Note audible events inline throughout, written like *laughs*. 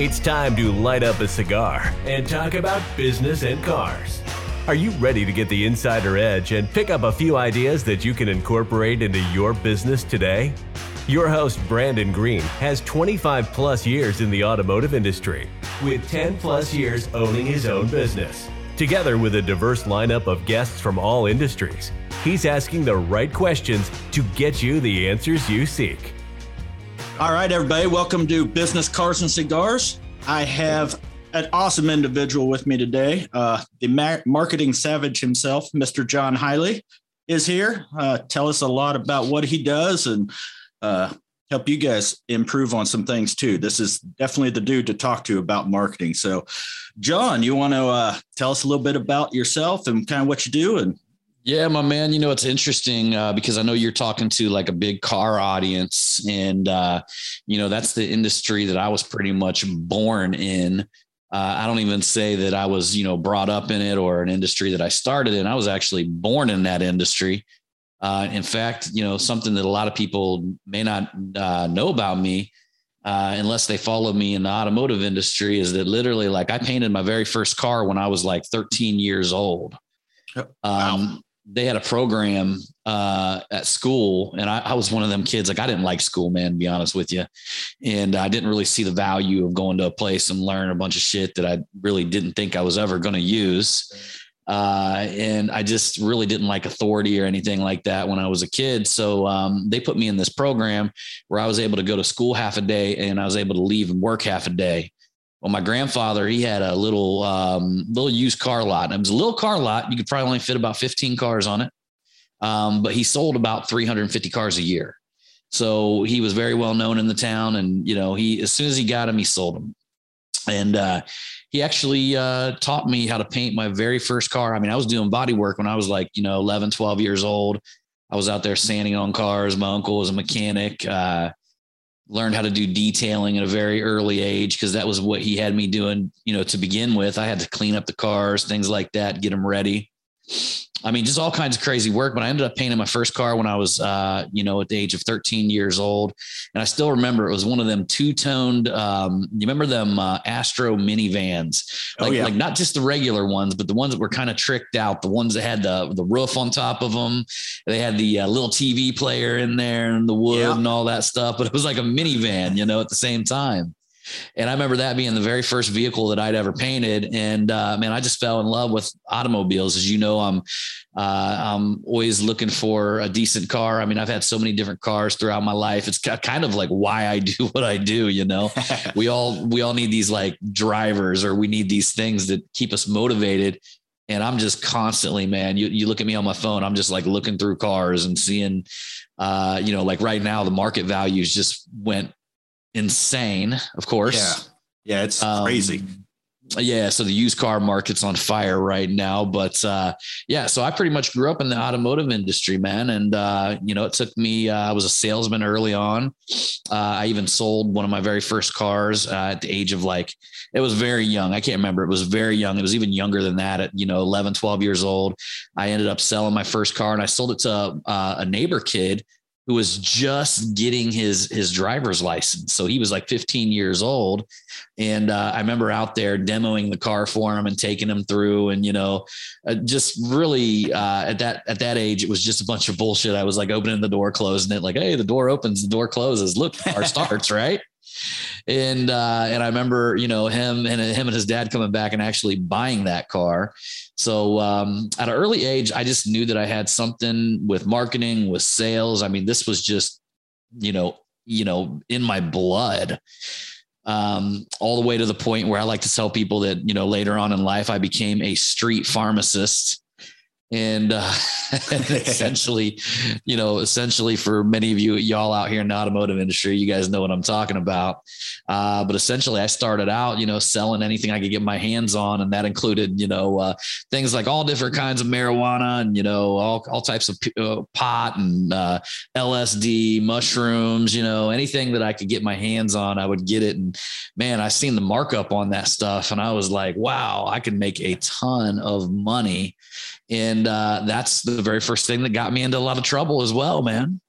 It's time to light up a cigar and talk about business and cars. Are you ready to get the insider edge and pick up a few ideas that you can incorporate into your business today? Your host, Brandon Green, has 25 plus years in the automotive industry, with 10 plus years owning his own business. Together with a diverse lineup of guests from all industries, he's asking the right questions to get you the answers you seek. All right, everybody, welcome to Business Cars and Cigars. I have an awesome individual with me today. Uh, the ma- marketing savage himself, Mr. John Highley, is here. Uh, tell us a lot about what he does and uh, help you guys improve on some things too. This is definitely the dude to talk to about marketing. So, John, you want to uh, tell us a little bit about yourself and kind of what you do and yeah, my man. You know, it's interesting uh, because I know you're talking to like a big car audience, and uh, you know that's the industry that I was pretty much born in. Uh, I don't even say that I was, you know, brought up in it or an industry that I started in. I was actually born in that industry. Uh, in fact, you know, something that a lot of people may not uh, know about me, uh, unless they follow me in the automotive industry, is that literally, like, I painted my very first car when I was like 13 years old. Um, wow they had a program uh, at school, and I, I, was one of them kids. Like I didn't like school, man. To be honest with you, and I didn't really see the value of going to a place and learn a bunch of shit that I really didn't think I was ever going to use. Uh, and I just really didn't like authority or anything like that when I was a kid. So um, they put me in this program where I was able to go to school half a day and I was able to leave and work half a day. Well, my grandfather, he had a little um, little used car lot. And it was a little car lot. You could probably only fit about 15 cars on it. Um, but he sold about 350 cars a year. So he was very well known in the town. And, you know, he, as soon as he got them, he sold them. And uh, he actually uh, taught me how to paint my very first car. I mean, I was doing body work when I was like, you know, 11, 12 years old. I was out there sanding on cars. My uncle was a mechanic. Uh, learned how to do detailing at a very early age because that was what he had me doing, you know, to begin with. I had to clean up the cars, things like that, get them ready. I mean, just all kinds of crazy work. But I ended up painting my first car when I was, uh, you know, at the age of 13 years old. And I still remember it was one of them two toned, um, you remember them uh, Astro minivans, oh, like, oh, yeah. like not just the regular ones, but the ones that were kind of tricked out, the ones that had the, the roof on top of them. They had the uh, little TV player in there and the wood yeah. and all that stuff. But it was like a minivan, you know, at the same time. And I remember that being the very first vehicle that I'd ever painted. And uh, man, I just fell in love with automobiles. As you know, I'm uh, I'm always looking for a decent car. I mean, I've had so many different cars throughout my life. It's kind of like why I do *laughs* what I do. You know, *laughs* we all we all need these like drivers, or we need these things that keep us motivated. And I'm just constantly, man. You you look at me on my phone. I'm just like looking through cars and seeing, uh, you know, like right now the market values just went insane, of course. Yeah. Yeah, it's um, crazy. Yeah, so the used car market's on fire right now, but uh, yeah, so I pretty much grew up in the automotive industry, man, and uh, you know, it took me. Uh, I was a salesman early on. Uh, I even sold one of my very first cars uh, at the age of like, it was very young. I can't remember. It was very young. It was even younger than that. At you know, 11, 12 years old, I ended up selling my first car, and I sold it to uh, a neighbor kid who was just getting his his driver's license. So he was like 15 years old, and uh, I remember out there demoing the car for him and taking him through, and you know, uh, just really uh, at that at that age, it was just a bunch of bullshit. I was like opening the door, closing it, like, hey, the door opens, the door closes. Look, car starts, *laughs* right? and uh, and I remember you know him and him and his dad coming back and actually buying that car. So um, at an early age, I just knew that I had something with marketing, with sales. I mean, this was just, you know, you know, in my blood. Um, all the way to the point where I like to tell people that, you know, later on in life, I became a street pharmacist and, uh, *laughs* essentially, you know, essentially for many of you, y'all out here in the automotive industry, you guys know what I'm talking about. Uh, but essentially, I started out, you know, selling anything I could get my hands on, and that included, you know, uh, things like all different kinds of marijuana and you know all all types of uh, pot and uh, LSD, mushrooms, you know, anything that I could get my hands on, I would get it. And man, I seen the markup on that stuff, and I was like, wow, I can make a ton of money and uh, that's the very first thing that got me into a lot of trouble as well, man.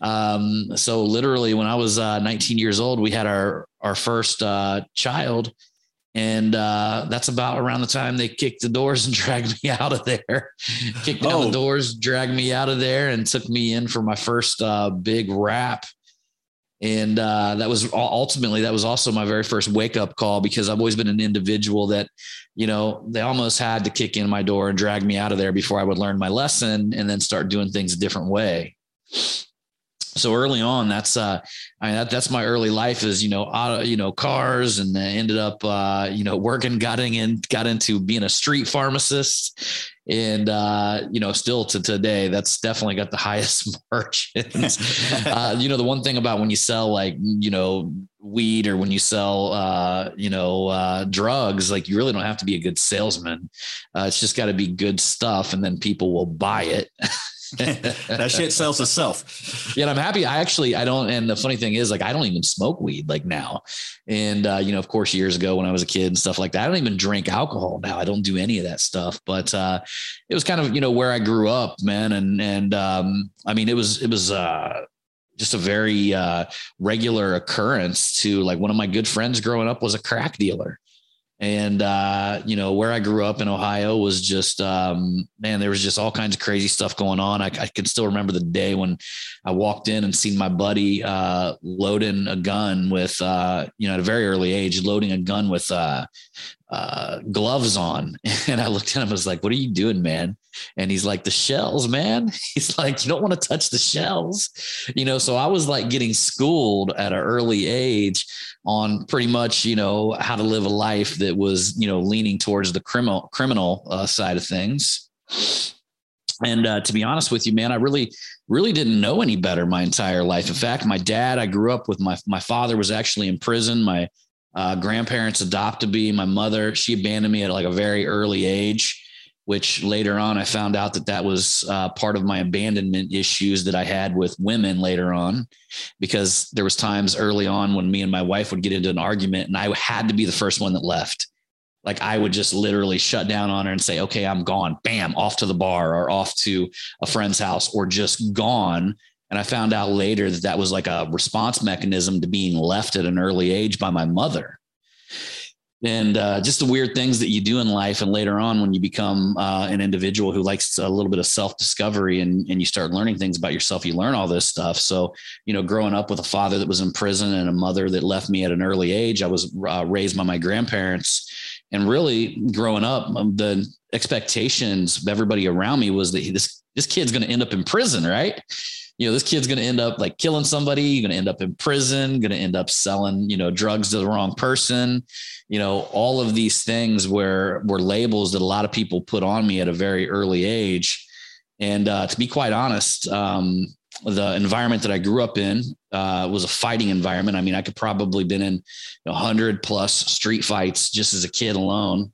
Um, so literally when I was uh, 19 years old, we had our, our first uh, child and uh, that's about around the time they kicked the doors and *laughs* dragged me out of there. kicked down oh. the doors, dragged me out of there, and took me in for my first uh, big wrap. And uh, that was ultimately that was also my very first wake up call because I've always been an individual that, you know, they almost had to kick in my door and drag me out of there before I would learn my lesson and then start doing things a different way. So early on that's uh I mean, that, that's my early life is you know auto, you know cars and ended up uh you know working got in got into being a street pharmacist. And uh you know still to today that's definitely got the *laughs* highest margins. *laughs* Uh you know the one thing about when you sell like you know weed or when you sell uh you know uh drugs like you really don't have to be a good salesman uh, it's just got to be good stuff and then people will buy it *laughs* that shit sells itself. Yeah, I'm happy. I actually I don't. And the funny thing is, like, I don't even smoke weed like now. And uh, you know, of course, years ago when I was a kid and stuff like that, I don't even drink alcohol now. I don't do any of that stuff. But uh, it was kind of you know where I grew up, man. And and um, I mean, it was it was. Uh, just a very uh, regular occurrence to like one of my good friends growing up was a crack dealer and uh, you know where I grew up in Ohio was just um, man, there was just all kinds of crazy stuff going on. I, I can still remember the day when I walked in and seen my buddy uh, loading a gun with uh, you know at a very early age, loading a gun with uh, gloves on, *laughs* and I looked at him. I was like, "What are you doing, man?" And he's like, "The shells, man." *laughs* He's like, "You don't want to touch the shells," you know. So I was like getting schooled at an early age on pretty much you know how to live a life that was you know leaning towards the criminal criminal uh, side of things and uh, to be honest with you man i really really didn't know any better my entire life in fact my dad i grew up with my my father was actually in prison my uh, grandparents adopted me my mother she abandoned me at like a very early age which later on I found out that that was uh, part of my abandonment issues that I had with women later on, because there was times early on when me and my wife would get into an argument and I had to be the first one that left. Like I would just literally shut down on her and say, okay, I'm gone, bam, off to the bar or off to a friend's house or just gone. And I found out later that that was like a response mechanism to being left at an early age by my mother and uh, just the weird things that you do in life. And later on, when you become uh, an individual who likes a little bit of self discovery and, and you start learning things about yourself, you learn all this stuff. So, you know, growing up with a father that was in prison and a mother that left me at an early age, I was uh, raised by my grandparents. And really growing up, um, the expectations of everybody around me was that this, this kid's going to end up in prison, right? You know, this kid's going to end up like killing somebody, you're going to end up in prison, going to end up selling, you know, drugs to the wrong person. You know, all of these things were were labels that a lot of people put on me at a very early age. And uh, to be quite honest, um, the environment that I grew up in uh, was a fighting environment. I mean, I could probably been in a hundred plus street fights just as a kid alone.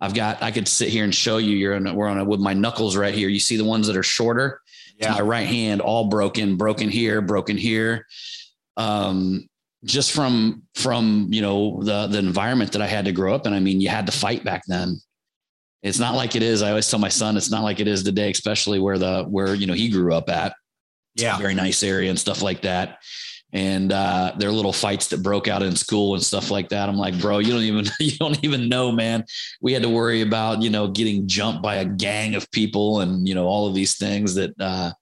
I've got, I could sit here and show you. You're we're on a, with my knuckles right here. You see the ones that are shorter yeah. my right hand, all broken, broken here, broken here. Um, just from from you know the the environment that I had to grow up in. I mean, you had to fight back then. It's not like it is. I always tell my son, it's not like it is today, especially where the where you know he grew up at. Yeah, very nice area and stuff like that and uh, their little fights that broke out in school and stuff like that. I'm like, bro, you don't even *laughs* you don't even know, man. We had to worry about you know getting jumped by a gang of people and you know all of these things that uh,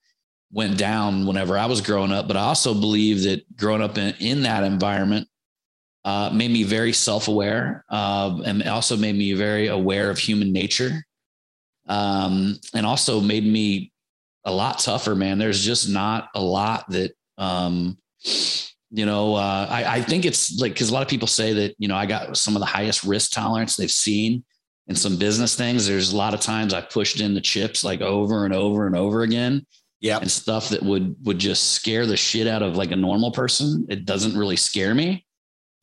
went down whenever I was growing up. But I also believe that growing up in, in that environment uh, made me very self aware uh, and also made me very aware of human nature. Um, and also made me a lot tougher, man. There's just not a lot that um, you know, uh, I, I think it's like because a lot of people say that you know I got some of the highest risk tolerance they've seen in some business things. There's a lot of times I pushed in the chips like over and over and over again. Yeah. And stuff that would would just scare the shit out of like a normal person. It doesn't really scare me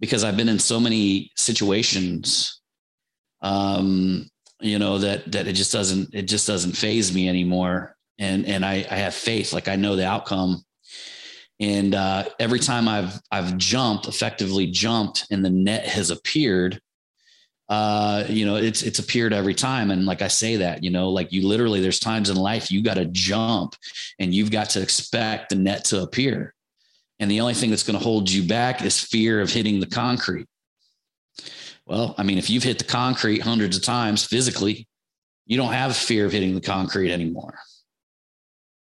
because I've been in so many situations um, you know, that that it just doesn't it just doesn't phase me anymore. And and I, I have faith, like I know the outcome and uh, every time I've I've jumped, effectively jumped, and the net has appeared, uh, you know, it's it's appeared every time. And like I say that, you know, like you literally, there's times in life you got to jump and you've got to expect the net to appear. And the only thing that's going to hold you back is fear of hitting the concrete. Well, I mean, if you've hit the concrete hundreds of times physically, you don't have fear of hitting the concrete anymore.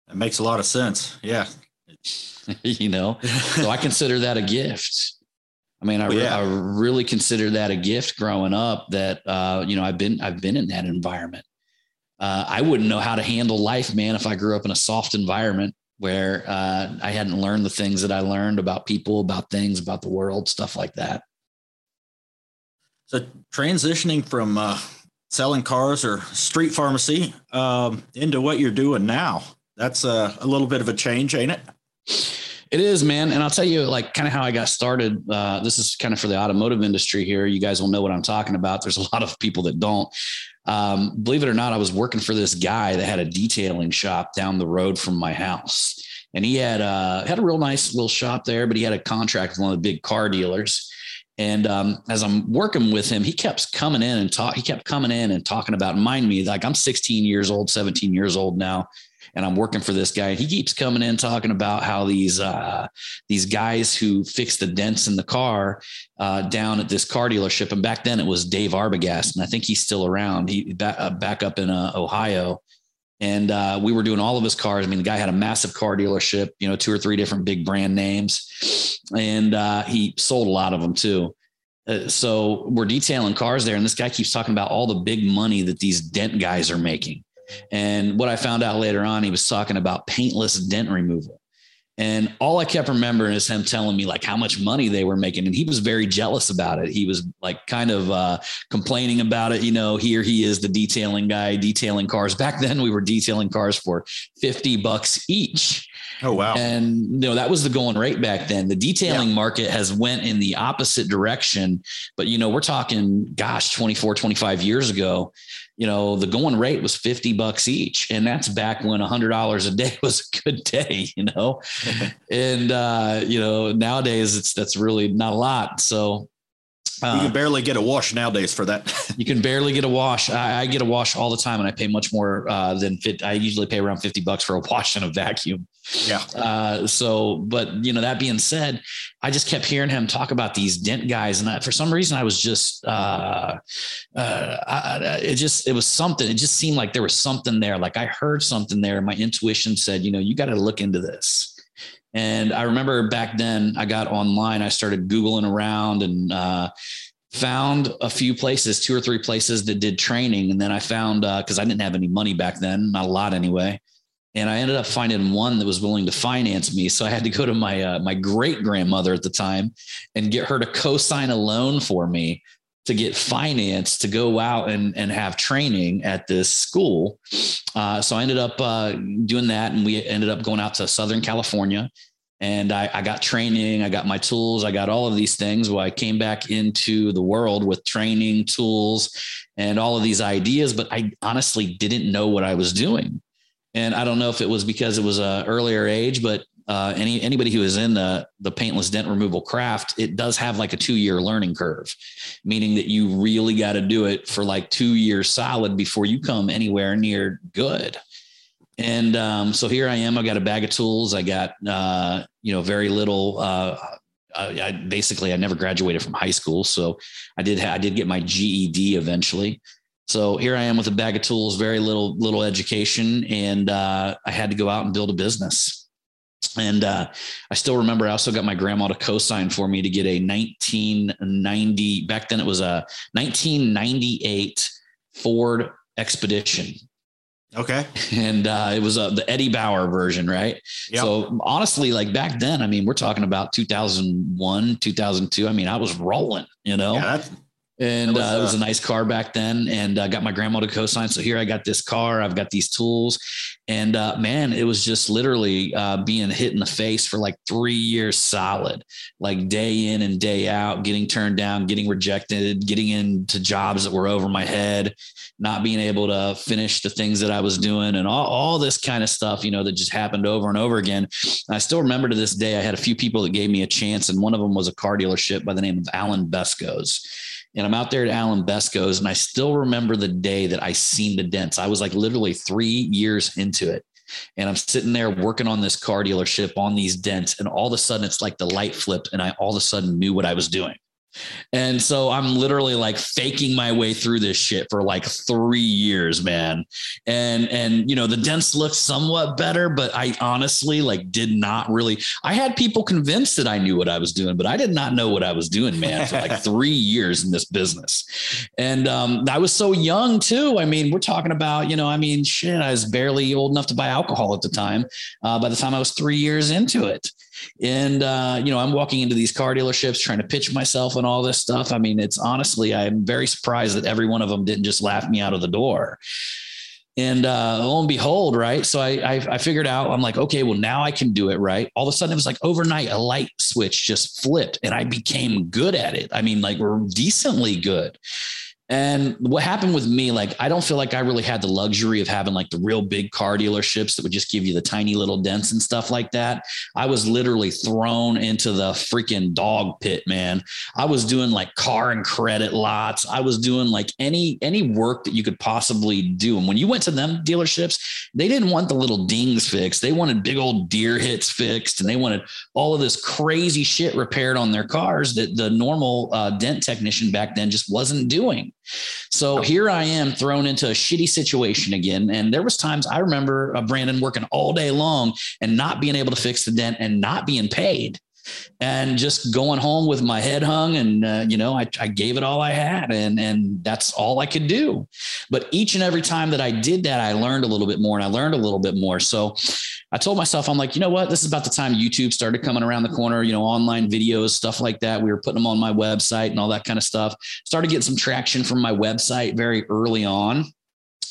That makes a lot of sense. Yeah. *laughs* you know, *laughs* so I consider that a gift. I mean, I, yeah. I really consider that a gift growing up that, uh, you know, I've been, I've been in that environment. Uh, I wouldn't know how to handle life, man, if I grew up in a soft environment where uh, I hadn't learned the things that I learned about people, about things, about the world, stuff like that. So transitioning from uh, selling cars or street pharmacy um, into what you're doing now, that's a, a little bit of a change, ain't it? It is, man. And I'll tell you, like, kind of how I got started. Uh, this is kind of for the automotive industry here. You guys will know what I'm talking about. There's a lot of people that don't. Um, believe it or not, I was working for this guy that had a detailing shop down the road from my house. And he had uh, had a real nice little shop there, but he had a contract with one of the big car dealers. And um, as I'm working with him, he kept coming in and talk. He kept coming in and talking about. Mind me, like I'm 16 years old, 17 years old now and I'm working for this guy. And he keeps coming in talking about how these uh, these guys who fix the dents in the car uh, down at this car dealership, and back then it was Dave Arbogast, and I think he's still around. He back, uh, back up in uh, Ohio, and uh, we were doing all of his cars. I mean, the guy had a massive car dealership, you know, two or three different big brand names, and uh, he sold a lot of them too. so we're detailing cars there, and this guy keeps talking about all the big money that these dent guys are making and what I found out later on, he was talking about paintless dent removal. And all I kept remembering is him telling me like how much money they were making. And he was very jealous about it. He was like kind of uh, complaining about it. You know, here he is, the detailing guy, detailing cars. Back then, we were detailing cars for 50 bucks each. Oh, wow. And you know, that was the going rate back then. The detailing yeah. market has went in the opposite direction. But, you know, we're talking, gosh, 24, 25 years ago you know, the going rate was 50 bucks each. And that's back when $100 a day *laughs* was a good day, you know? *laughs* and, uh, you know, nowadays it's, that's really not a lot. So, uh, you can barely get a wash nowadays for that. *laughs* you can barely get a wash. I, I, get a wash all the time, and I pay much more uh, than fit. I usually pay around fifty bucks for a *laughs* wash and a vacuum. Yeah. Uh, so, but you know, that being said, I just kept hearing him talk about these dent guys, and I, for some reason, I was just, uh, uh, I, it just, it was something. It just seemed like there was something there. Like I heard something there. My intuition said, you know, you got to look into this. And I remember back then I got online, I started Googling around and uh, found a few places, two or three places that did training. And then I found, because uh, I didn't have any money back then, not a lot anyway. And I ended up finding one that was willing to finance me. So I had to go to my uh, my great grandmother at the time and get her to co-sign a loan for me to get finance to go out and, and have training at this school. Uh, so I ended up uh, doing that, and we ended up going out to Southern California. And I, I, got training, I got my tools, I got all of these things. Well, I came back into the world with training, tools, and all of these ideas, but I honestly didn't know what I was doing. And I don't know if it was because it was a earlier age, but uh, any anybody who is in the the paintless dent removal craft, it does have like a two year learning curve, meaning that you really got to do it for like two years solid before you come anywhere near good. And um, so here I am. I got a bag of tools. I got uh, you know very little. Uh, I, basically I never graduated from high school, so I did ha- I did get my GED eventually. So here I am with a bag of tools, very little little education, and uh, I had to go out and build a business. And uh, I still remember I also got my grandma to co-sign for me to get a 1990, back then it was a 1998 Ford Expedition. Okay. *laughs* And uh, it was uh, the Eddie Bauer version, right? Yep. So honestly, like back then, I mean, we're talking about 2001, 2002. I mean, I was rolling, you know? Yeah, and was, uh, it was a uh, nice car back then and i uh, got my grandma to co-sign so here i got this car i've got these tools and uh, man it was just literally uh, being hit in the face for like three years solid like day in and day out getting turned down getting rejected getting into jobs that were over my head not being able to finish the things that i was doing and all, all this kind of stuff you know that just happened over and over again and i still remember to this day i had a few people that gave me a chance and one of them was a car dealership by the name of alan besco's and I'm out there at Alan Besco's, and I still remember the day that I seen the dents. I was like literally three years into it. And I'm sitting there working on this car dealership on these dents, and all of a sudden it's like the light flipped, and I all of a sudden knew what I was doing. And so I'm literally like faking my way through this shit for like three years, man. And and you know, the dents looked somewhat better, but I honestly like did not really. I had people convinced that I knew what I was doing, but I did not know what I was doing, man, for like *laughs* three years in this business. And um, I was so young too. I mean, we're talking about, you know, I mean, shit, I was barely old enough to buy alcohol at the time. Uh, by the time I was three years into it. And, uh, you know, I'm walking into these car dealerships trying to pitch myself and all this stuff. I mean, it's honestly, I'm very surprised that every one of them didn't just laugh me out of the door. And uh, lo and behold, right. So I, I, I figured out, I'm like, okay, well, now I can do it. Right. All of a sudden, it was like overnight, a light switch just flipped and I became good at it. I mean, like, we're decently good. And what happened with me, like, I don't feel like I really had the luxury of having like the real big car dealerships that would just give you the tiny little dents and stuff like that. I was literally thrown into the freaking dog pit, man. I was doing like car and credit lots. I was doing like any any work that you could possibly do. And when you went to them dealerships, they didn't want the little dings fixed. They wanted big old deer hits fixed, and they wanted all of this crazy shit repaired on their cars that the normal uh, dent technician back then just wasn't doing. So here I am thrown into a shitty situation again. And there was times I remember uh, Brandon working all day long and not being able to fix the dent and not being paid and just going home with my head hung and uh, you know I, I gave it all i had and and that's all i could do. But each and every time that i did that i learned a little bit more and i learned a little bit more. So I told myself, I'm like, you know what? This is about the time YouTube started coming around the corner, you know, online videos, stuff like that. We were putting them on my website and all that kind of stuff. Started getting some traction from my website very early on.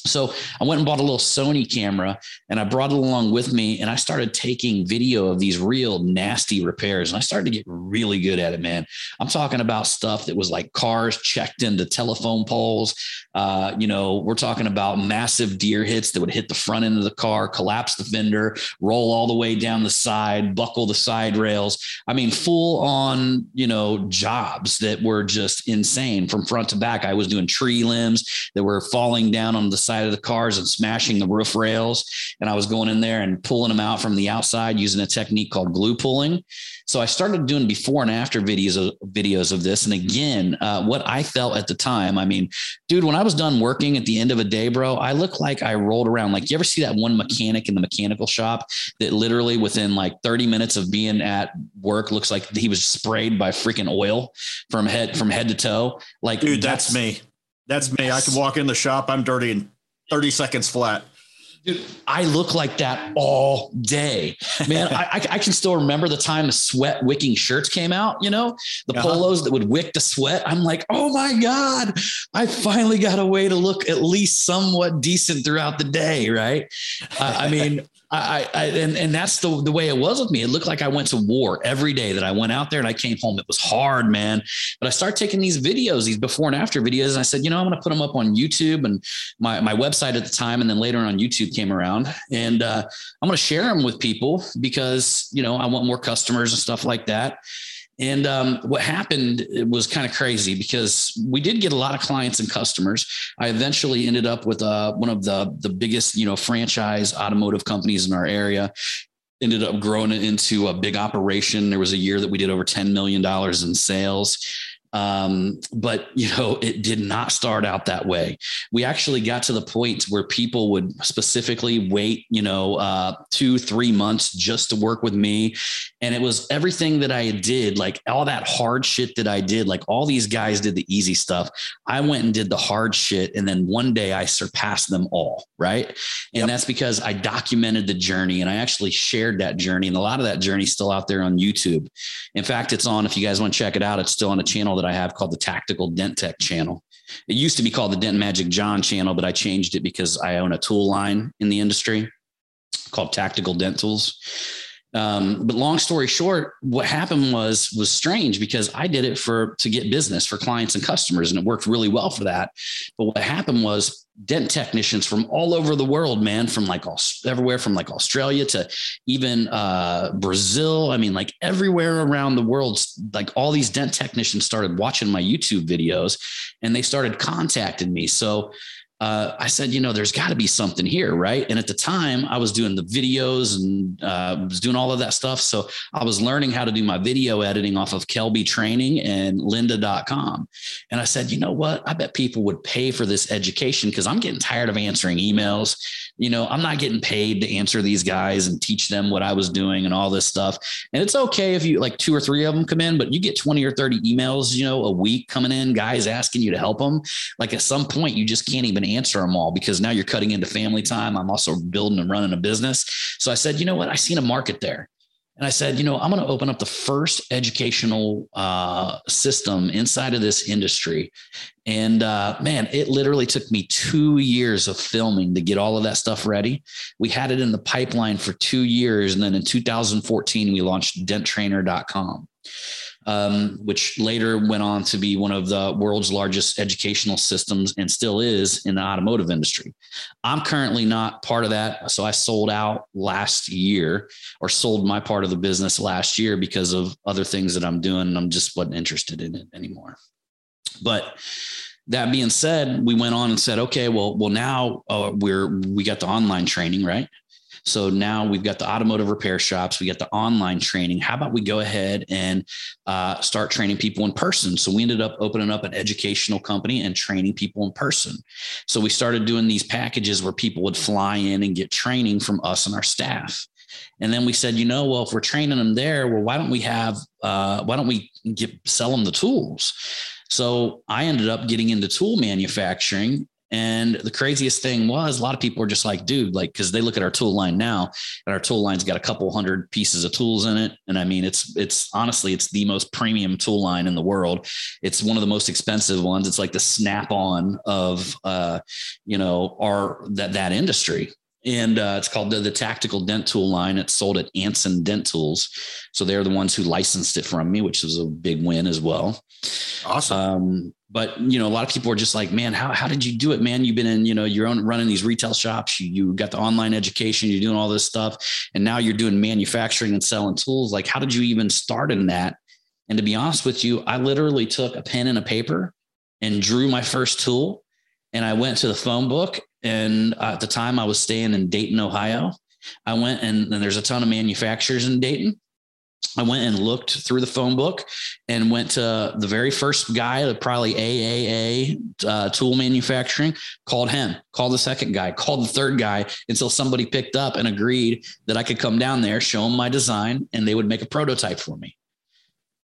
So I went and bought a little Sony camera and I brought it along with me and I started taking video of these real nasty repairs and I started to get really good at it, man. I'm talking about stuff that was like cars checked into telephone poles. Uh, you know, we're talking about massive deer hits that would hit the front end of the car, collapse the fender, roll all the way down the side, buckle the side rails. I mean, full on, you know, jobs that were just insane from front to back. I was doing tree limbs that were falling down on the side of the cars and smashing the roof rails. And I was going in there and pulling them out from the outside using a technique called glue pulling. So I started doing before and after videos of videos of this. And again, uh, what I felt at the time, I mean, dude, when I was done working at the end of a day, bro, I looked like I rolled around. Like you ever see that one mechanic in the mechanical shop that literally within like 30 minutes of being at work looks like he was sprayed by freaking oil from head from head to toe. Like dude, that's, that's me. That's me. I can walk in the shop. I'm dirty in 30 seconds flat. Dude, I look like that all day, man. I, I, can still remember the time the sweat wicking shirts came out. You know, the uh-huh. polos that would wick the sweat. I'm like, oh my god, I finally got a way to look at least somewhat decent throughout the day, right? uh, I mean, I, I and, and that's the, the way it was with me. It looked like I went to war every day that I went out there and I came home. It was hard, man. But I started taking these videos, these before and after videos, and I said, you know, I'm going to put them up on YouTube and my, my website at the time. And then later on YouTube came around and uh, I'm going to share them with people because, you know, I want more customers and stuff like that. And um, what happened was kind of crazy because we did get a lot of clients and customers. I eventually ended up with uh, one of the the biggest, you know, franchise automotive companies in our area. Ended up growing it into a big operation. There was a year that we did over ten million dollars in sales. Um, but you know, it did not start out that way. We actually got to the point where people would specifically wait, you know, uh, two, three months just to work with me. And it was everything that I did, like all that hard shit that I did, like all these guys did the easy stuff. I went and did the hard shit. And then one day I surpassed them all. Right. And yep. that's because I documented the journey and I actually shared that journey. And a lot of that journey is still out there on YouTube. In fact, it's on, if you guys want to check it out, it's still on a channel that I have called the Tactical Dent Tech channel. It used to be called the Dent Magic John channel, but I changed it because I own a tool line in the industry called Tactical Dentals. Um, but long story short, what happened was was strange because I did it for to get business for clients and customers, and it worked really well for that. But what happened was dent technicians from all over the world, man, from like all, everywhere from like Australia to even uh, Brazil. I mean, like everywhere around the world, like all these dent technicians started watching my YouTube videos and they started contacting me. So uh, I said, you know, there's got to be something here, right? And at the time, I was doing the videos and uh, was doing all of that stuff. So I was learning how to do my video editing off of Kelby Training and Lynda.com. And I said, you know what? I bet people would pay for this education because I'm getting tired of answering emails. You know, I'm not getting paid to answer these guys and teach them what I was doing and all this stuff. And it's okay if you like two or three of them come in, but you get 20 or 30 emails, you know, a week coming in, guys asking you to help them. Like at some point, you just can't even answer them all because now you're cutting into family time. I'm also building and running a business. So I said, you know what? I seen a market there. And I said, you know, I'm going to open up the first educational uh, system inside of this industry. And uh, man, it literally took me two years of filming to get all of that stuff ready. We had it in the pipeline for two years. And then in 2014, we launched denttrainer.com um, which later went on to be one of the world's largest educational systems and still is in the automotive industry. I'm currently not part of that. So I sold out last year or sold my part of the business last year because of other things that I'm doing. And I'm just wasn't interested in it anymore. But that being said, we went on and said, okay, well, well, now uh, we're we got the online training, right? So now we've got the automotive repair shops, we got the online training. How about we go ahead and uh, start training people in person? So we ended up opening up an educational company and training people in person. So we started doing these packages where people would fly in and get training from us and our staff. And then we said, you know, well, if we're training them there, well, why don't we have, uh, why don't we get sell them the tools? So I ended up getting into tool manufacturing and the craziest thing was a lot of people were just like, dude, like, cause they look at our tool line now and our tool line's got a couple hundred pieces of tools in it. And I mean, it's, it's honestly, it's the most premium tool line in the world. It's one of the most expensive ones. It's like the snap on of, uh, you know, our, that, that industry and uh, it's called the, the, Tactical Dent Tool line. It's sold at Anson Dent Tools, so they're the ones who licensed it from me, which was a big win as well. Awesome. Um, but you know, a lot of people are just like, man, how how did you do it, man? You've been in, you know, you're own, running these retail shops. You you got the online education. You're doing all this stuff, and now you're doing manufacturing and selling tools. Like, how did you even start in that? And to be honest with you, I literally took a pen and a paper and drew my first tool and I went to the phone book. And uh, at the time, I was staying in Dayton, Ohio. I went and, and there's a ton of manufacturers in Dayton. I went and looked through the phone book and went to the very first guy, probably AAA uh, tool manufacturing, called him, called the second guy, called the third guy until somebody picked up and agreed that I could come down there, show them my design, and they would make a prototype for me.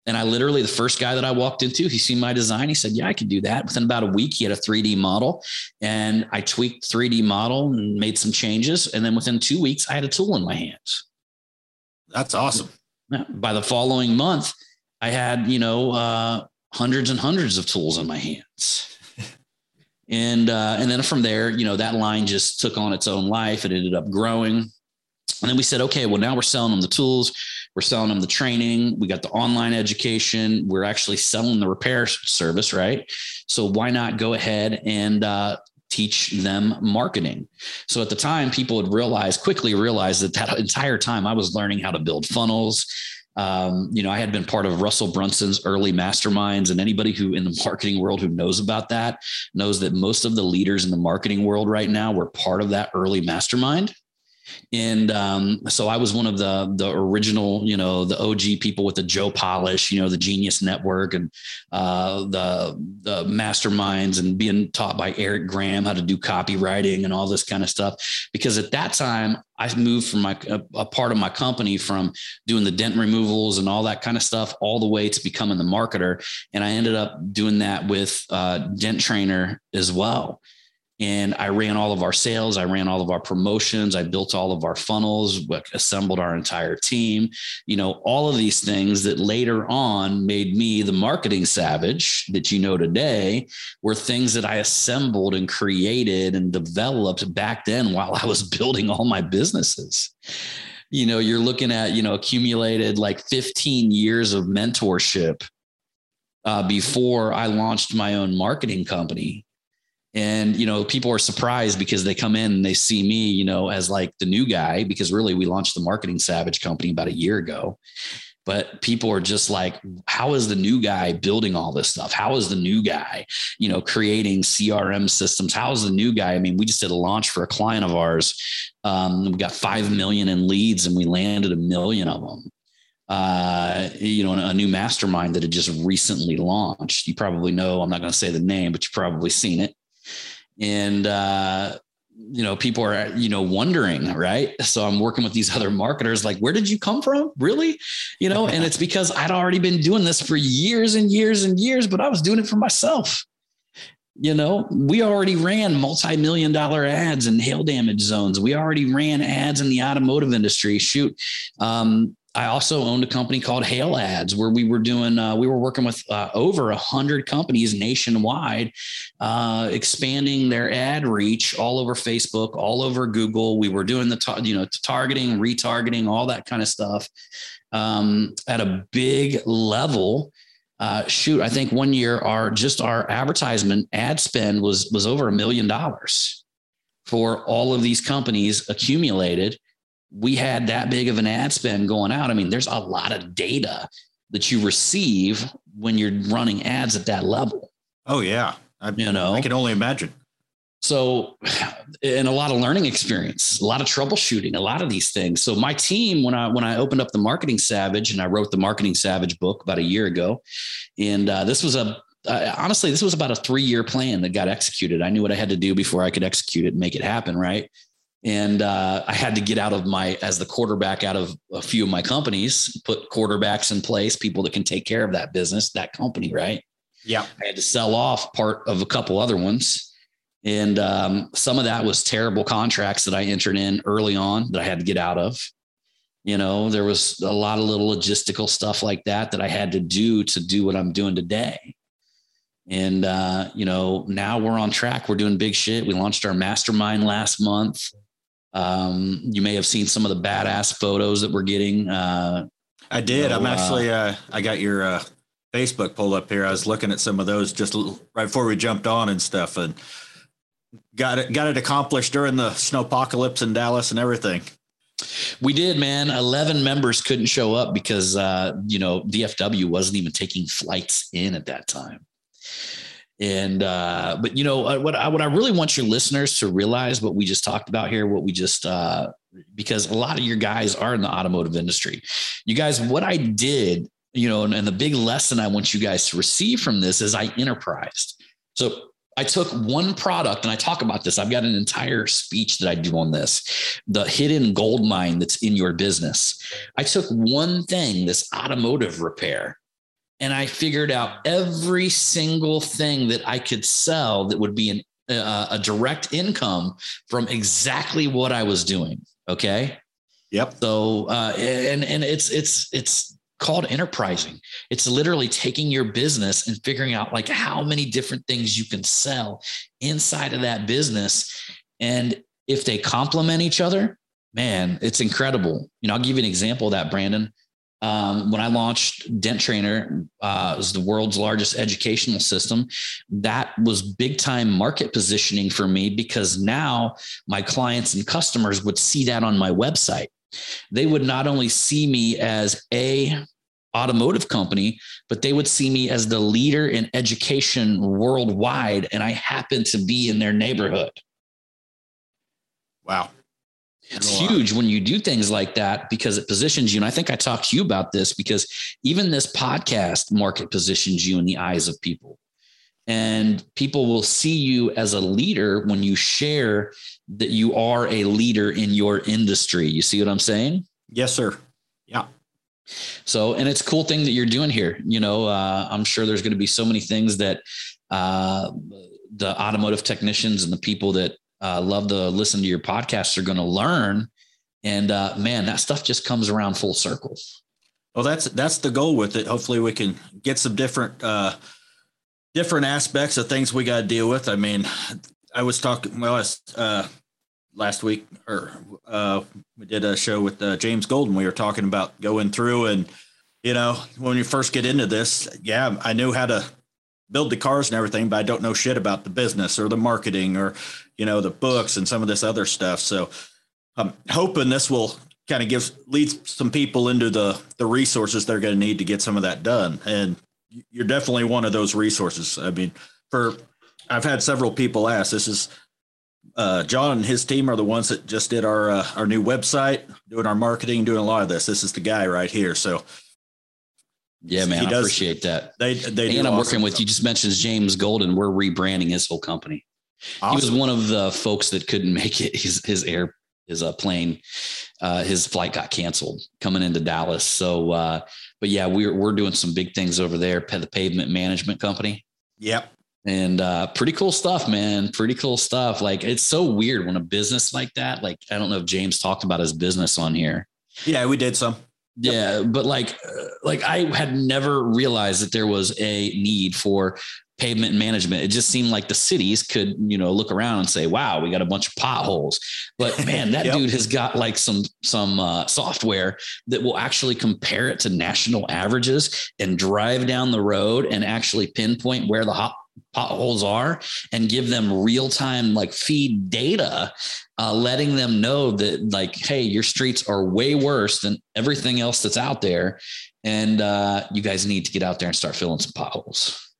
And I literally, the first guy that I walked into, he seen my design. He said, Yeah, I could do that. Within about a week, he had a 3D model. And I tweaked 3D model and made some changes. And then within two weeks, I had a tool in my hands. That's awesome. By the following month, I had, you know, uh, hundreds and hundreds of tools in my hands. *laughs* and uh, and then from there, you know, that line just took on its own life. It ended up growing. And then we said, okay, well, now we're selling them the tools we're selling them the training. We got the online education. We're actually selling the repair service, right? So why not go ahead and uh, teach them marketing. So at the time, people would realize quickly realize that that entire time I was learning how to build funnels. Um, you know, I had been part of Russell Brunson's early masterminds, and anybody who in the *laughs* marketing world who knows about that knows that most of the leaders in the marketing world right now were part of that early mastermind and um, so I was one of the the original, you know, the OG people with the Joe Polish, you know, the Genius Network and uh, the the masterminds, and being taught by Eric Graham how to do copywriting and all this kind of stuff. Because at that time, I moved from my a, a part of my company from doing the dent removals and all that kind of stuff, all the way to becoming the marketer, and I ended up doing that with uh, Dent Trainer as well and I ran all of our sales. I ran all of our promotions. I built all of our funnels, assembled our entire team. You know, all of these things that later on made me the marketing savage that you know today were things that I assembled and created and developed back then while I was *laughs* building all my businesses you know, you're looking at, you know, accumulated like 15 years of mentorship uh, before I launched my own marketing company. And, you know, people are surprised because they come in and they see me, you know, as like the new guy, because really we launched the Marketing Savage company about a year ago. But people are just like how is the new guy building all this stuff? How is the new guy you know creating crm systems? How is the new guy? I mean we just did a launch for a client of ours. Um, we got 5 million in leads and we landed a million of them. Uh, you know a new mastermind that had just recently launched. You probably know i'm not going to say the name but you've probably seen it and uh, you know people are you know wondering right? So i'm working with these other marketers like where did you come from? Really? You know and it's because i'd already been doing this for years and years and years but i was doing it for myself. You know we already ran multi-million dollar ads in hail damage zones. We already ran ads in the automotive industry. Shoot um, I also owned a company called Hail Ads, where we were doing, uh, we were working with uh, over a hundred companies nationwide, uh, expanding their ad reach all over Facebook, all over Google. We were doing the, you know, targeting, retargeting, all that kind of stuff um, at a big level. Uh, shoot, I think one year our just our advertisement ad spend was was over a million dollars for all of these companies accumulated we had that big of an ad spend going out. I mean, there's a lot of data that you receive when you're running ads at that level. Oh yeah, I, you know, I can only imagine. So, and a lot of learning experience, a lot of troubleshooting, a lot of these things. So, my team, when I when I opened up the Marketing Savage, and I wrote the Marketing Savage book about a year ago, and uh, this was a uh, honestly, this was about a three year plan that got executed. I knew what I had to do before I could execute it and make it happen. Right and uh, I had to get out of my as the quarterback out of a few of my companies, put quarterbacks in place, people that can take care of that business, that company, right? Yeah, I had to sell off part of a couple other ones, and um, some of that was terrible contracts that I entered in early on that I had to get out of. You know, there was a lot of little logistical stuff like that that I had to do to do what I'm doing today. And uh, you know, now we're on track. We're doing big shit. We launched our mastermind last month. Um, you may have seen some of the badass photos that we're getting. Uh, I did. I'm actually. Uh, I got your uh, Facebook pulled up here. I was looking at some of those just right before we jumped on and stuff, and got it got it accomplished during the snowpocalypse in Dallas and everything. We did, man. Eleven members couldn't show up because uh, you know DFW wasn't even taking flights in at that time. And uh, but you know uh, what I what I really want your listeners to realize what we just talked about here, what we just uh, because a lot of your guys are in the automotive industry. You guys, what I did, you know, and, and the big lesson I want you guys to receive from this is I enterprised. So I took one product and I talk about this. I've got an entire speech that I do on this the hidden gold mine that's in your business. I took one thing, this automotive repair, and I figured out every single thing that I could sell that would be an, uh, a direct income from exactly what I was doing. Okay. Yep. So, uh, and and it's it's it's called enterprising. It's literally taking your business and figuring out like how many different things you can sell inside of that business, and if they complement each other, man, it's incredible. You know, I'll give you an example of that, Brandon um, when I launched Dent Trainer, uh, was the world's largest educational system. That was big time market positioning for me because now my clients and customers would see that on my website. They would not only see me as a automotive company, but they would see me as the leader in education worldwide, and I happen to be in their neighborhood. Wow. It's huge when you do things like that because it positions you. And I think I talked to you about this because even this podcast market positions you in the eyes of people. And people will see you as a leader when you share that you are a leader in your industry. You see what I'm saying? Yes, sir. Yeah. So, and it's a cool thing that you're doing here. You know, uh, I'm sure there's going to be so many things that uh, the automotive technicians and the people that uh, love to listen to your podcasts are going to learn. And uh, man, that stuff just comes around full circle. Well, that's that's the goal with it. Hopefully, we can get some different uh, different aspects of things we got to deal with. I mean, I was talking. Well, was, uh, last week, or uh, we did a show with uh, James Golden. We were talking about going through, and you know, when you first get into this, yeah, I knew how to build the cars and everything, but I don't know shit about the business or the marketing or you know the books and some of this other stuff. So I'm hoping this will kind of give leads some people into the the resources they're going to need to get some of that done. And you're definitely one of those resources. I mean, for I've had several people ask. This is uh, John and his team are the ones that just did our uh, our new website, doing our marketing, doing a lot of this. This is the guy right here. So. Yeah, man, does, I appreciate that. They, they and I'm awesome working with. Stuff. You just mentioned James Golden. We're rebranding his whole company. Awesome. He was one of the folks that couldn't *laughs* make it. His his air his uh, plane, uh, his flight got canceled coming into Dallas. So, uh, but yeah, we're we're doing some big things over there. The pavement management company. Yep and uh, pretty cool stuff, man. Pretty cool stuff. Like it's so weird when a business like that. Like I don't know if James talked about his business on here. Yeah, we did some. Yeah, but like, uh, like I had never realized that there was a need for pavement management. It just seemed like the cities could, you know, look around and say, "Wow, we got a bunch of potholes." But *laughs* man, that yep. dude has got like some some uh, software that will actually compare it to national averages and drive down the road and actually pinpoint where the hot potholes are and give them real time like feed data uh, letting them know that like hey your streets are way worse than everything else that's out there. And uh, you guys need to get out there and start filling some potholes.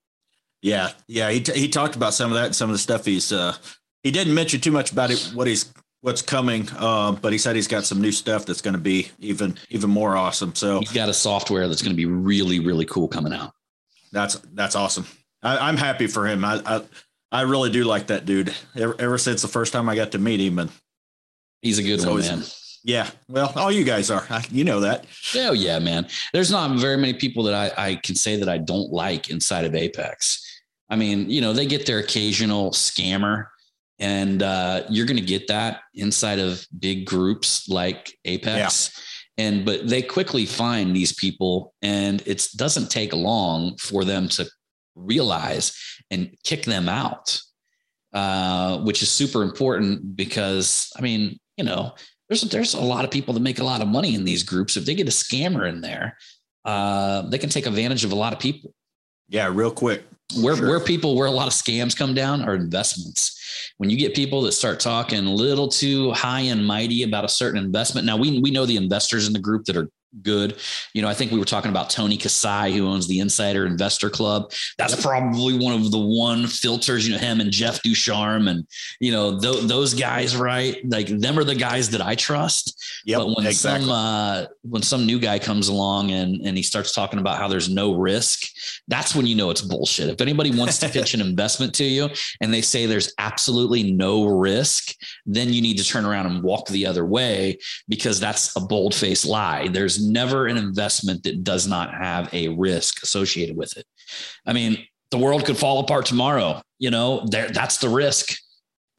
Yeah. Yeah. He, t- he talked about some of that some of the stuff he's uh he didn't mention too much about it what he's what's coming uh, but he said he's got some new stuff that's going to be even even more awesome. So he's got a software that's going to be really really cool coming out. That's that's awesome. I, am happy for him. I, I, I really do like that dude. Ever, ever, since the first time I got to meet him, and he's a good one, always, man. Yeah, well, all you guys are. I, you know that. Oh yeah, man. There's not very many people that I, I can say that I don't like inside of Apex. I mean, you know, they get their occasional scammer, and uh, you're going to get that inside of big groups like Apex. Yeah and but they quickly find these people and it doesn't take long for them to realize and kick them out, uh, which is super important because I mean, you know, there's there's a lot of people that make a lot of money in these groups. If they get a scammer in there, uh, they can take advantage of a lot of people. Yeah, real quick. Where sure. where people where a lot of scams come down are investments. When you get people that start talking a little too high and mighty about a certain investment. Now we we know the investors in the group that are good. You know, I think we were talking about Tony Kasai, who owns the Insider Investor Club. That's probably one of the one filters, you know, him and Jeff Ducharme and, you know, th- those guys, right? Like them are the guys that I trust. Yep, but when exactly. some, uh, when some new guy comes along and, and he starts talking about how there's no risk, that's when you know it's bullshit. If anybody wants to pitch *laughs* an investment to you and they say there's absolutely no risk, then you need to turn around and walk the other way because that's a bold faced lie. There's never an investment that does not have a risk associated with it. I mean, the world could fall apart tomorrow. You know, there that's the risk.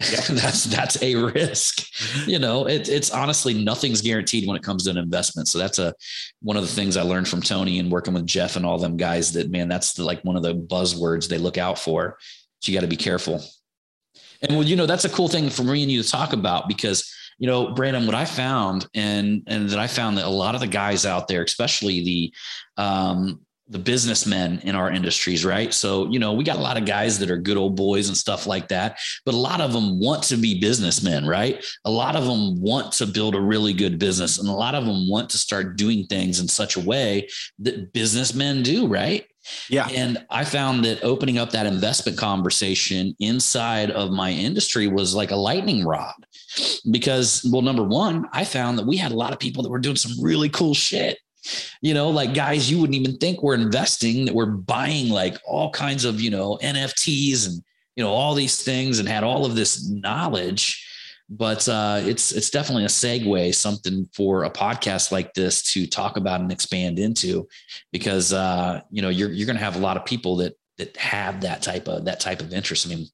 Yeah. *laughs* that's that's a risk. Mm-hmm. You know, it, it's honestly nothing's guaranteed when it comes to an investment. So that's a one of the things I learned from Tony and working with Jeff and all them guys. That man, that's the, like one of the buzzwords they look out for. So you got to be careful. And well, you know, that's a cool thing for me and you to talk about because you know, Brandon, what I found and and that I found that a lot of the guys out there, especially the um, the businessmen in our industries, right? So, you know, we got a lot of guys that are good old boys and stuff like that, but a lot of them want to be businessmen, right? A lot of them want to build a really good business, and a lot of them want to start doing things in such a way that businessmen do, right? Yeah. And I found that opening up that investment conversation inside of my industry was like a lightning rod because, well, number one, I found that we had a lot of people that were doing some really cool shit. You know, like guys you wouldn't even think were investing that were buying like all kinds of, you know, NFTs and, you know, all these things and had all of this knowledge but uh, it's it's definitely a segue, something for a podcast like this to talk about and expand into, because uh, you know you're you're going to have a lot of people that that have that type of that type of interest. I mean,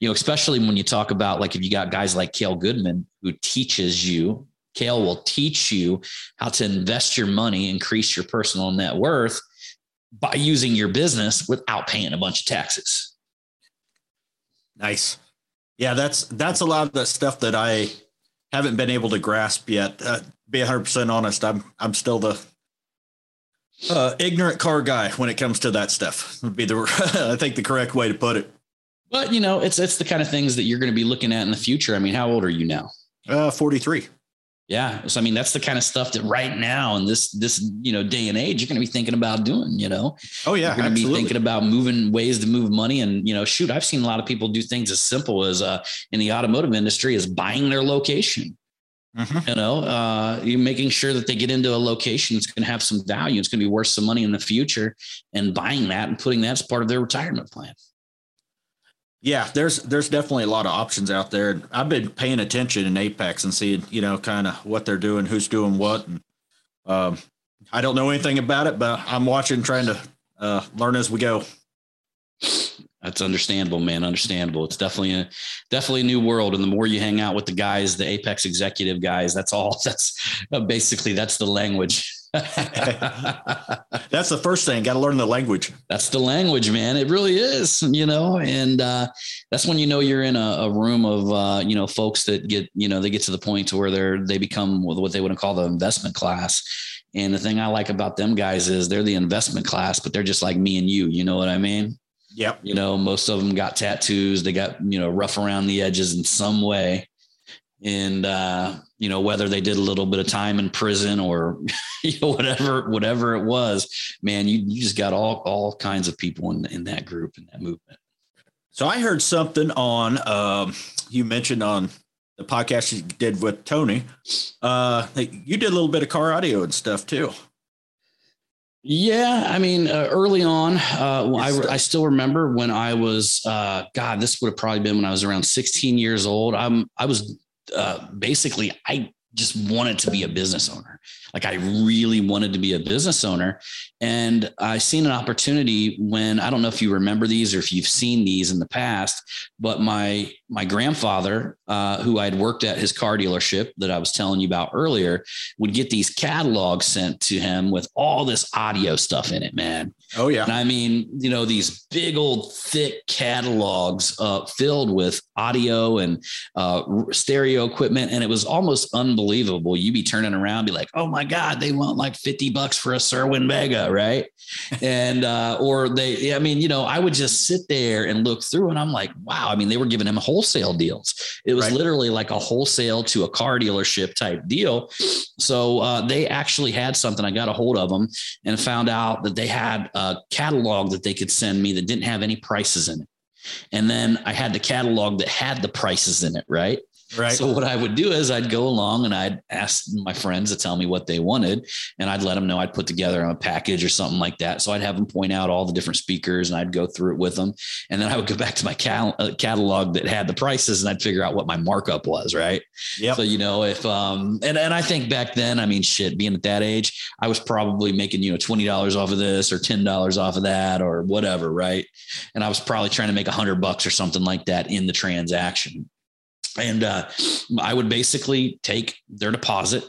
you know, especially when you talk about like if you got guys like Cale Goodman who teaches you, Cale will teach you how to invest your money, increase your personal net worth by using your business without paying a bunch of taxes. Nice. Yeah, that's that's a lot of the stuff that I haven't been able to grasp yet. Uh, be 100% honest, I'm I'm still the uh, ignorant car guy when it comes to that stuff. Would be the *laughs* I think the correct way to put it. But you know, it's it's the kind of things that you're going to be looking at in the future. I mean, how old are you now? Uh, 43. Yeah. So I mean, that's the kind of stuff that right now in this this you know day and age, you're going to be thinking about doing. You know. Oh yeah. You're going to be thinking about moving ways to move money, and you know, shoot, I've seen a lot of people do things as simple as uh, in the automotive industry is buying their location. Mm-hmm. You know, uh, you're making sure that they get into a location that's going to have some value. It's going to be worth some money in the future, and buying that and putting that as part of their retirement plan. Yeah, there's there's definitely a lot of options out there. I've been paying attention in Apex and seeing, you know, kind of what they're doing, who's doing what. And um, I don't know anything about it, but I'm watching, trying to uh, learn as we go. That's understandable, man. Understandable. It's definitely a definitely a new world, and the more you hang out with the guys, the Apex executive guys, that's all. *laughs* That's uh, basically that's the language. *laughs* That's the first thing. Got to learn the language. That's the language, man. It really is, you know, and uh, that's when you know you're in a, a room of, uh, you know, folks that get, you know, they get to the point to where they're, they become what they would call the investment class. And the thing I like about them guys is they're the investment class, but they're just like me and you. You know what I mean? Yep. You know, most of them got tattoos. They got, you know, rough around the edges in some way and uh, you know whether they did a little bit of time in prison or *laughs* you know, whatever whatever it was man you, you just got all all kinds of people in, in that group in that movement. So i heard something on um, you mentioned on the podcast you did with tony uh, you did a little bit of car audio and stuff too. Yeah, I mean, uh, early on, uh, I, I still remember when I was, uh, God, this would have probably been when I was around 16 years old. I'm, I was uh, basically I just wanted to be a business owner. Like I really wanted to be a business owner. And I seen an opportunity when I don't know if you remember these or if you've seen these in the past, but my my grandfather, uh, who I'd worked at his car dealership that I was telling you about earlier, would get these catalogs sent to him with all this audio stuff in it, man. Oh yeah. And I mean, you know, these big old thick catalogs uh, filled with audio and uh, stereo equipment, and it was almost unbelievable. You'd be turning around, be like, "Oh my god, they want like fifty bucks for a Cerwin-Vega, right?" and uh, or they, I mean, you know, I would just sit there and look through, and I'm like, "Wow!" I mean, they were giving him wholesale deals. It was right. literally like a wholesale to a car dealership type deal. So uh, they actually had something. I got a hold of them and found out that they had catalog that they could send me that didn't have any prices in it. And then I had the catalog that had the prices in it, right? Right. So what I would do is I'd go along and I'd ask my friends to tell me what they wanted, and I'd let them know I'd put together a package or something like that. So I'd have them point out all the different speakers, and I'd go through it with them, and then I would go back to my cal- uh, catalog that had the prices, and I'd figure out what my markup was. Right. Yeah. So you know if um and and I think back then, I mean, shit, being at that age, I was probably making you know twenty dollars off of this or ten dollars off of that or whatever, right? And I was probably trying to make a hundred bucks or something like that in the transaction and uh, I would basically take their deposit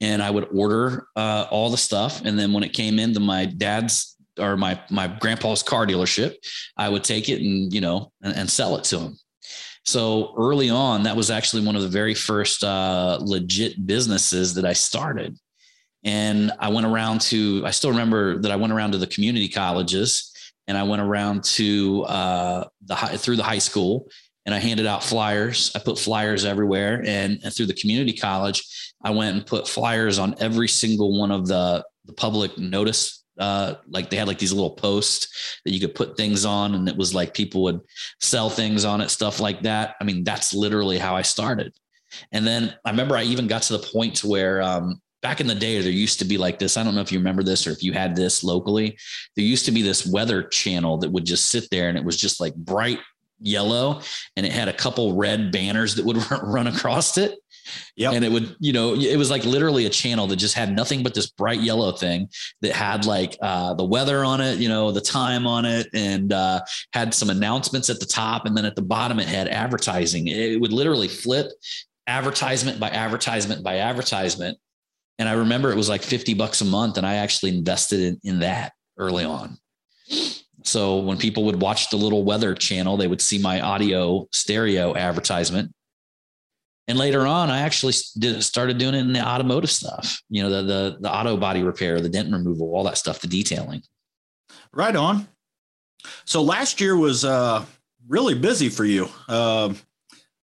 and I would order uh, all the stuff. And then when it came into my dad's or my my grandpa's car dealership, I would take it and you know and, and sell it to him. So early on, that was actually one of the very first uh, legit businesses that I started. And I went around to, I still remember that I went around to the community colleges and I went around to uh, the high, through the high school and I handed out flyers. I put flyers everywhere. And, and, through the community college, I went and put flyers on every single one of the, the public notice. Uh, like they had like these little posts that you could put things on, and it was like people would sell things on it, stuff like that. I mean, that's literally how I started. And then I remember I even got to the point where um, back in the day there used to be like this i don't know if you remember this or if you had this locally there used to be this weather channel that would just sit there and it was just like bright yellow and it had a couple red banners that would *laughs* run across it. Yep. And it would, you know, it was like literally a channel that just had nothing but this bright yellow thing that had like uh, the weather on it, you know, the time on it, and uh, had some announcements at the top. And then at the bottom, it had advertising. It would literally flip advertisement by advertisement by advertisement. And I remember it was like 50 bucks a month. And I actually invested in, in that early on. So when people would watch the little weather channel, they would see my audio stereo advertisement. And later on, I actually did, started doing it in the automotive stuff, you know, the, the, the auto body repair, the dent removal, all that stuff, the detailing. Right on. So last year was uh, really busy for you. Um,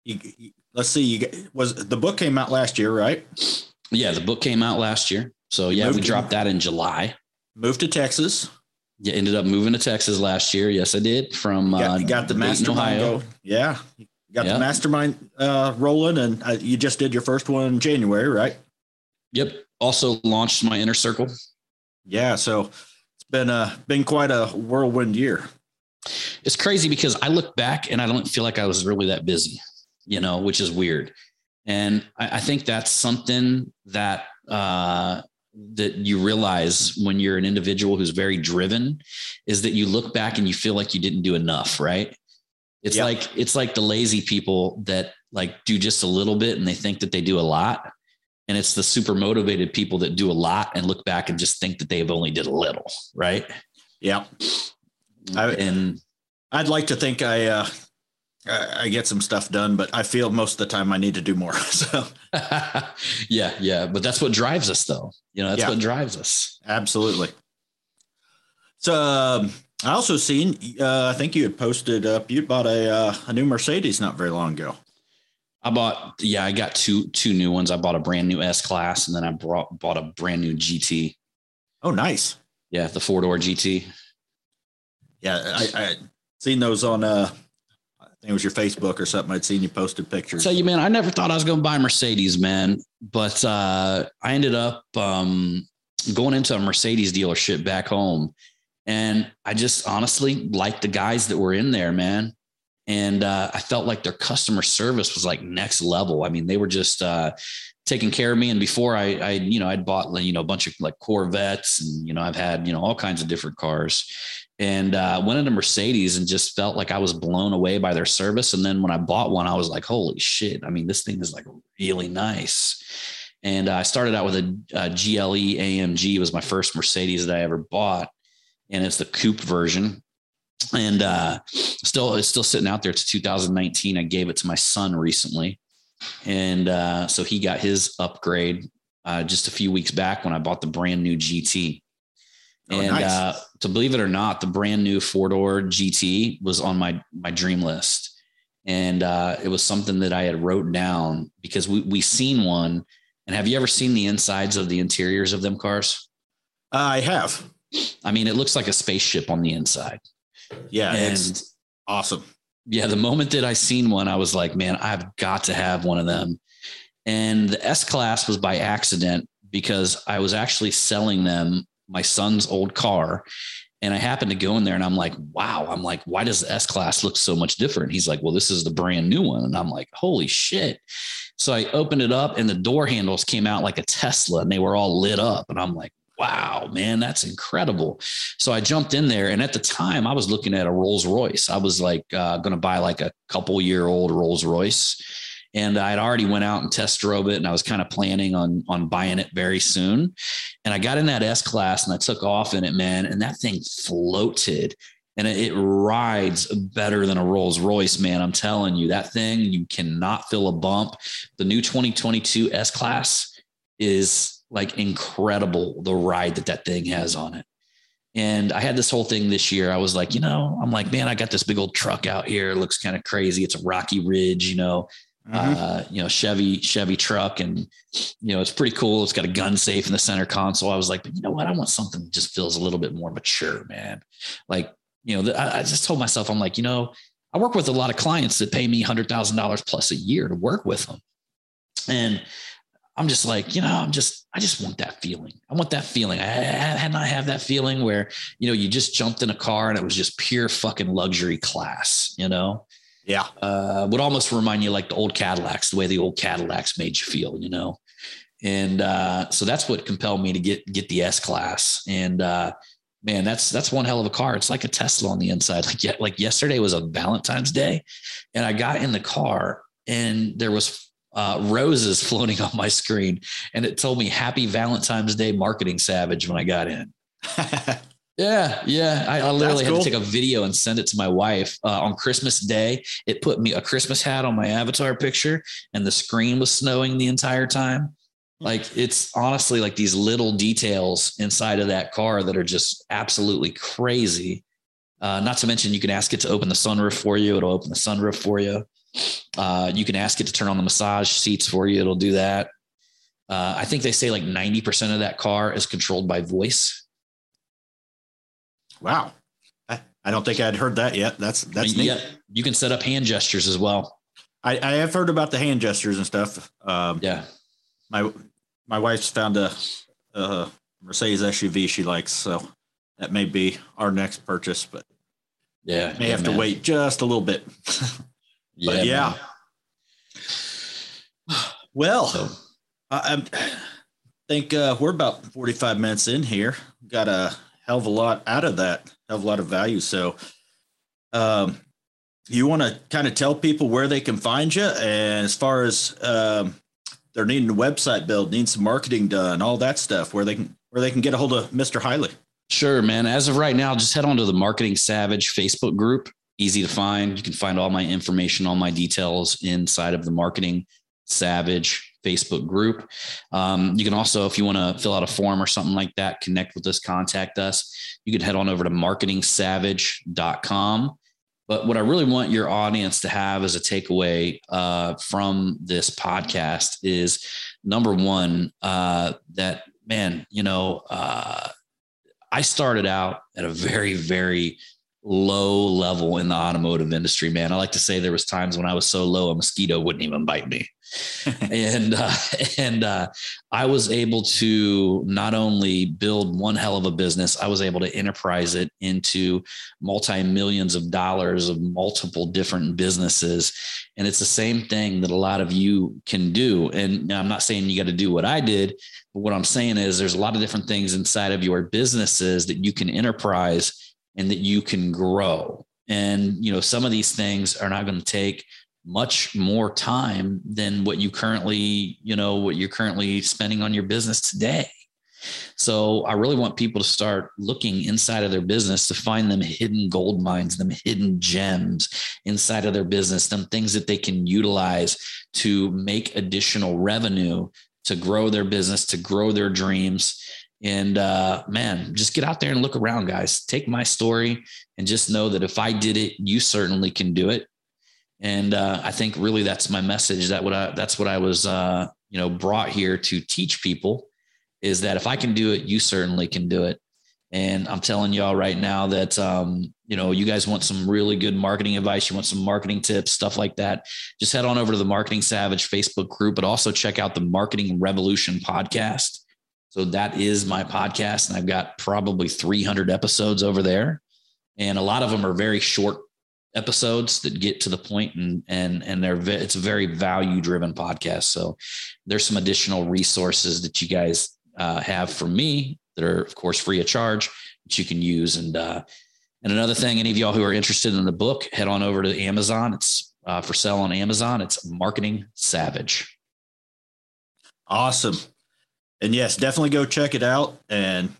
you, you, let's see, you was the book came out last year, right? Yeah, the book came out last year. So yeah, we dropped that in July. Moved to Texas. Yeah, ended up moving to Texas last year. Yes, I did. From you got, uh, you got the mastermind. Go. Yeah, you got yep. the mastermind uh, rolling, and uh, you just did your first one in January, right? Yep. Also launched my inner circle. Yeah, so it's been a been quite a whirlwind year. It's crazy because I look back and I don't feel like I was really that busy, you know, which is weird. And I, I think that's something that uh, that you realize when you're an individual who's very driven is that you look back and you feel like you didn't do enough, right? It's yep. like it's like the lazy people that like do just a little bit and they think that they do a lot. And it's the super motivated people that do a lot and look back and just think that they've only did a little, right? Yeah. I, and I'd like to think I uh, I get some stuff done, but I feel most of the time I need to do more. *laughs* So, *laughs* yeah, yeah, but that's what drives us, though. You know, that's yeah. what drives us. Absolutely. So, um, I also seen. Uh, I think you had posted up. You bought a uh, a new Mercedes not very long ago. I bought. Yeah, I got two two new ones. I bought a brand new S class, and then I brought bought a brand new GT. Oh, nice. Yeah, the four door GT. Yeah, I, I seen those on uh it was your Facebook or something. I'd seen you posted pictures. Tell you, man, I never thought I was going to buy Mercedes, man, but uh, I ended up um, going into a Mercedes dealership back home, and I just honestly liked the guys that were in there, man. And uh, I felt like their customer service was like next level. I mean, they were just uh, taking care of me. And before I, I, you know, I'd bought you know a bunch of like Corvettes, and you know, I've had you know all kinds of different cars and uh, went into Mercedes and just felt like I was blown away by their service. And then when I bought one, I was like, holy shit. I mean, this thing is like really nice. And uh, I started out with a, a GLE AMG it was my first Mercedes that I ever bought. And it's the coupe version. And uh, still, it's still sitting out there. It's 2019. I gave it to my son recently. And uh, so he got his upgrade uh, just a few weeks back when I bought the brand new GT. Oh, and nice. uh, to believe it or not, the brand new four door GT was on my my dream list, and uh, it was something that I had wrote down because we we seen one. And have you ever seen the insides of the interiors of them cars? Uh, I have. I mean, it looks like a spaceship on the inside. Yeah, and it's awesome. Yeah, the moment that I seen one, I was like, man, I've got to have one of them. And the S class was by accident because I was actually selling them my son's old car. And I happened to go in there and I'm like, wow, I'm like, why does the S class look so much different? He's like, well, this is the brand new one. And I'm like, holy shit. So I opened it up and the door handles came out like a Tesla and they were all lit up. And I'm like, wow, man, that's incredible. So I jumped in there. And at the time, I was looking at a Rolls Royce. I was like, uh, going to buy like a couple year old Rolls Royce and I'd already went out and test drove it and I was kind of planning on on buying it very soon. And I got in that S class and I took off in it, man, and that thing floated and it rides better than a Rolls Royce, man. I'm telling you, that thing you cannot feel a bump. The new 2022 S class is like incredible the ride that that thing has on it. And I had this whole thing this year. I was like, you know, I'm like, man, I got this big old truck out here. It looks kind of crazy. It's a rocky ridge, you know mm-hmm. uh, you know, Chevy, Chevy truck. And, you know, it's pretty cool. It's got a gun safe in the center console. I was like, but you know what? I want something that just feels a little bit more mature, man. Like, you know, I, I just told myself, I'm like, you know, I work with a lot of clients that pay me hundred thousand dollars plus a year to work with them. And I'm just like, you know, I'm just, I just want that feeling. I want that feeling. I had not have that feeling where, you know, you just jumped in a car and it was just pure fucking luxury class, you know? Yeah. Uh, would almost remind you like the old Cadillacs, the way the old Cadillacs made you feel, you know? And uh, so that's what compelled me to get get the S class. And uh, man, that's that's one hell of a car. It's like a Tesla on the inside. Like like yesterday was a Valentine's Day, and I got in the car and there was uh, roses *laughs* floating on my screen, and it told me "Happy Valentine's Day, Marketing Savage" when I got in. *laughs* Yeah, yeah. I, I literally had to take a video and send it to my wife uh, on Christmas Day. It put me a Christmas hat on my avatar picture, and the screen was snowing the entire time. Like it's honestly like these little details inside of that car that are just absolutely crazy. Uh, not to mention, you can ask it to open the sunroof for you. It'll open the sunroof for you. Uh, you can ask it to turn on the massage seats for you. It'll do that. Uh, I think they say like 90% of that car is controlled by voice. Wow. I, I don't think I'd heard that yet. That's that's neat. Yeah, you can set up hand gestures as well. I, I have heard about the hand gestures and stuff. Um, Yeah. my my wife's found a, a Mercedes SUV she likes, so that may be our next purchase, but Yeah. may yeah, have to wait just a little bit. *laughs* but yeah. man. Well, So, I, I think uh, we're about 45 minutes in here. Got a hell of a lot out of that, hell of a lot of value. So, um, you want to kind of tell people where they can find you, and as far as um, they're needing a website build, needing some marketing done, all that stuff, where they can where they can get a hold of Mr. Highley. Sure, man. As of right now, just head on to the Marketing Savage Facebook group. Easy to find. You can find all my information, all my details inside of the Marketing Savage Facebook group. Um, you can also, if you want to fill out a form or something like that, connect with us, contact us. You can head on over to marketingsavage.com. But what I really want your audience to have as a takeaway uh, from this podcast is number one, uh, that man, you know, uh, I started out at a very, very low level in the automotive industry, man. I like to say there was times when I was so low a mosquito wouldn't even bite me. *laughs* and uh, and uh, I was able to not only build one hell of a business, I was able to enterprise it into multi millions of dollars of multiple different businesses. And it's the same thing that a lot of you can do. And I'm not saying you got to do what I did, but what I'm saying is there's a lot of different things inside of your businesses that you can enterprise and that you can grow. And you know, some of these things are not going to take much more time than what you currently, you know, what you're currently spending on your business today. So I really want people to start looking inside of their business to find them hidden gold mines, them hidden gems inside of their business, them things that they can utilize to make additional revenue, to grow their business, to grow their dreams. And uh, man, just get out there and look around, guys. Take my story and just know that if I did it, you certainly can do it. And uh, I think really that's my message. That what I that's what I was uh, you know brought here to teach people is that if I can do it, you certainly can do it. And I'm telling y'all right now that um, you know you guys want some really good marketing advice, you want some marketing tips, stuff like that. Just head on over to the Marketing Savage Facebook group, but also check out the Marketing Revolution podcast. So that is my podcast, and I've got probably 300 episodes over there, and a lot of them are very short episodes that get to the point and and and they're it's a very value driven podcast. So there's some additional resources that you guys uh, have from me that are of course free of charge that you can use. And uh and another thing any of y'all who are interested in the book head on over to amazon. It's uh, for sale on amazon. It's marketing savage. Awesome. And yes, definitely go check it out. And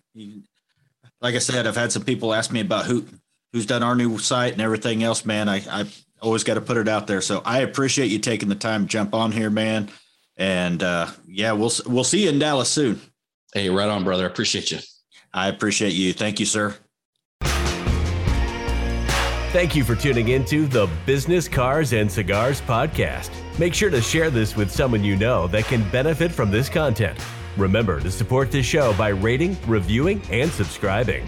like I said, I've had some people ask me about who who's done our new site and everything else, man. I, I always got to put it out there. So I appreciate you taking the time to jump on here, man. And uh, yeah, we'll we'll see you in Dallas soon. hey right on brother appreciate you I appreciate you. Thank you, sir. Thank you for tuning into the Business Cars and Cigars podcast. Make sure to share this with someone you know that can benefit from this content. Remember to support this show by rating, reviewing, and subscribing.